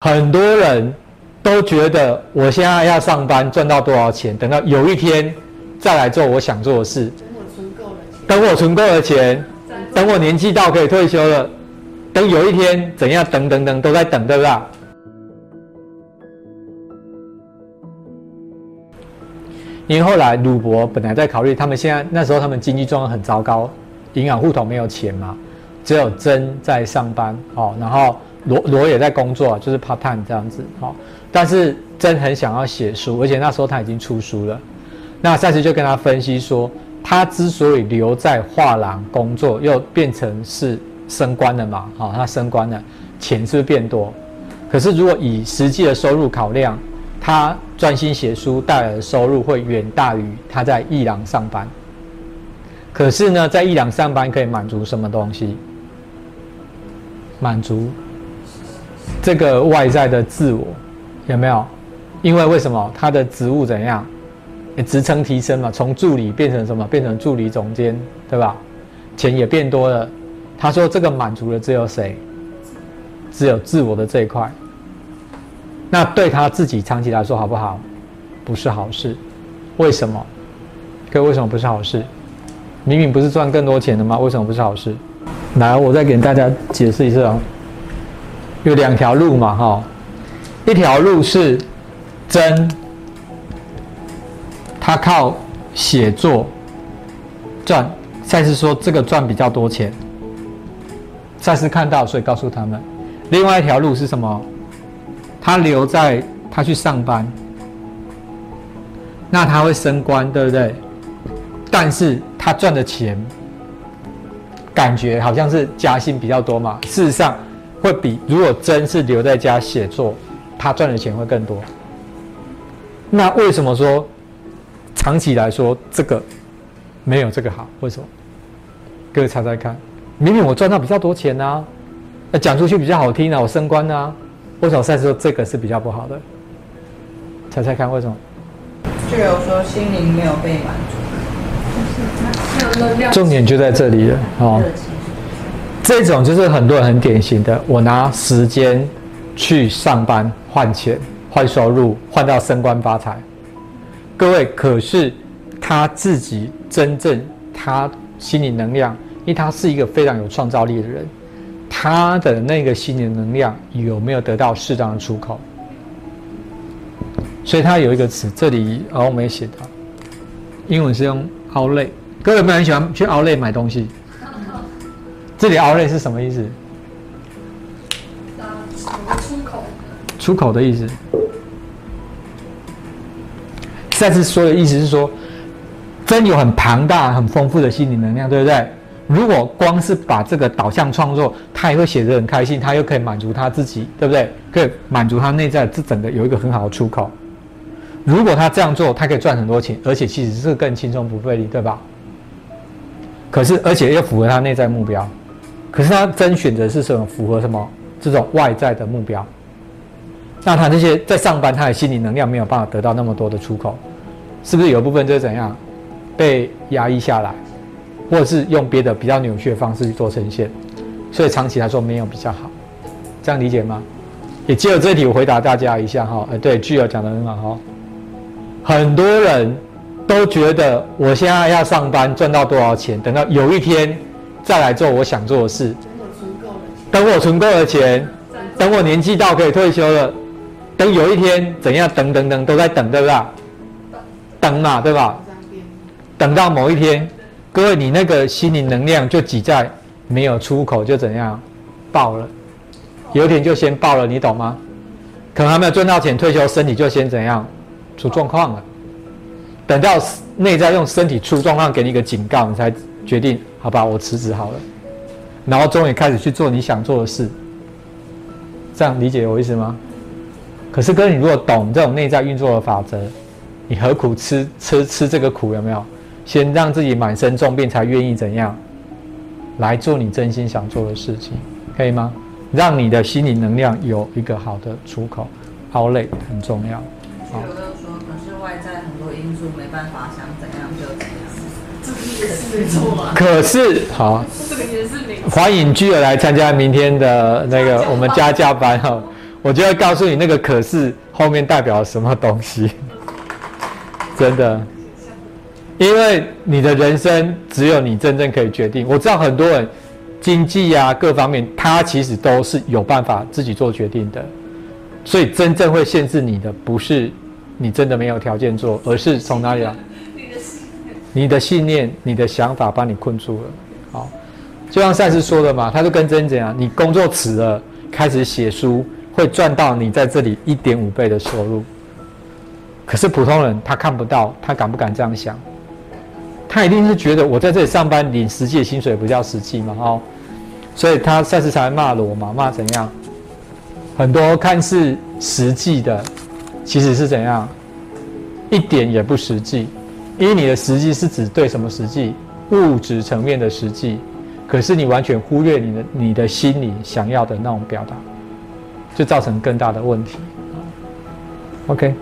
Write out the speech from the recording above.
很多人都觉得我现在要上班赚到多少钱，等到有一天再来做我想做的事。等我存够了钱，等我存够了钱，等我年纪到可以退休了，等有一天怎样，等等等都在等，对不对？因为后来鲁伯本来在考虑，他们现在那时候他们经济状况很糟糕，银行户头没有钱嘛，只有真在上班哦，然后罗罗也在工作，就是 part time 这样子哦。但是真很想要写书，而且那时候他已经出书了。那赛斯就跟他分析说，他之所以留在画廊工作，又变成是升官了嘛，好，他升官了，钱是不是变多？可是如果以实际的收入考量，他专心写书带来的收入会远大于他在艺廊上班。可是呢，在艺廊上班可以满足什么东西？满足这个外在的自我，有没有？因为为什么他的职务怎样？职称提升嘛，从助理变成什么？变成助理总监，对吧？钱也变多了。他说这个满足了只有谁？只有自我的这一块。那对他自己长期来说好不好？不是好事。为什么？各位为什么不是好事？明明不是赚更多钱的吗？为什么不是好事？来，我再给大家解释一次啊。有两条路嘛，哈，一条路是真。他靠写作赚，赛斯说这个赚比较多钱。赛斯看到，所以告诉他们，另外一条路是什么？他留在他去上班，那他会升官，对不对？但是他赚的钱，感觉好像是加薪比较多嘛。事实上，会比如果真是留在家写作，他赚的钱会更多。那为什么说？长期来说，这个没有这个好，为什么？各位猜猜看，明明我赚到比较多钱呢，那讲出去比较好听啊，我升官啊，为什么赛斯说这个是比较不好的？猜猜看为什么？就有说心灵没有被满足，重点就在这里了哦。这种就是很多人很典型的，我拿时间去上班换钱换收入换到升官发财。各位，可是他自己真正他心理能量，因为他是一个非常有创造力的人，他的那个心理能量有没有得到适当的出口？所以他有一个词，这里我没写到，英文是用 “outlet”。各位有没有很喜欢去 “outlet” 买东西？这里 “outlet” 是什么意思？出口。出口的意思。再次说的意思是说，真有很庞大、很丰富的心理能量，对不对？如果光是把这个导向创作，他也会写得很开心，他又可以满足他自己，对不对？可以满足他内在这整个有一个很好的出口。如果他这样做，他可以赚很多钱，而且其实是更轻松不费力，对吧？可是，而且又符合他内在目标。可是他真选择是什么？符合什么？这种外在的目标。那他那些在上班，他的心理能量没有办法得到那么多的出口，是不是有部分就是怎样被压抑下来，或者是用别的比较扭曲的方式去做呈现，所以长期来说没有比较好，这样理解吗？也借着这题我回答大家一下哈，哎，对，具有讲的很好哈，很多人都觉得我现在要上班赚到多少钱，等到有一天再来做我想做的事，等我存够了钱，等我钱，等我年纪到可以退休了。等有一天怎样？等等等都在等，对不对？等嘛，对吧？等到某一天，各位，你那个心灵能量就挤在没有出口，就怎样爆了？有一天就先爆了，你懂吗？可能还没有赚到钱，退休身体就先怎样出状况了。等到内在用身体出状况给你一个警告，你才决定好吧，我辞职好了。然后终于开始去做你想做的事。这样理解我意思吗？可是哥，你如果懂这种内在运作的法则，你何苦吃吃吃这个苦？有没有？先让自己满身重病，才愿意怎样来做你真心想做的事情，可以吗？让你的心理能量有一个好的出口，好累很重要。有的说，可是外在很多因素没办法想怎样就怎样，这个也是没错啊。可是好，这个也是没欢迎居儿来参加明天的那个我们家教班哈。我就会告诉你那个可是后面代表了什么东西，真的，因为你的人生只有你真正可以决定。我知道很多人经济啊各方面，他其实都是有办法自己做决定的，所以真正会限制你的不是你真的没有条件做，而是从哪里来？你的信念、你的想法把你困住了。好，就像赛斯说的嘛，他就跟真怎样，你工作辞了，开始写书。会赚到你在这里一点五倍的收入，可是普通人他看不到，他敢不敢这样想？他一定是觉得我在这里上班领实际的薪水不叫实际嘛？哦，所以他赛事才骂了我嘛？骂怎样？很多看似实际的，其实是怎样？一点也不实际，因为你的实际是指对什么实际？物质层面的实际，可是你完全忽略你的你的心里想要的那种表达。就造成更大的问题。OK。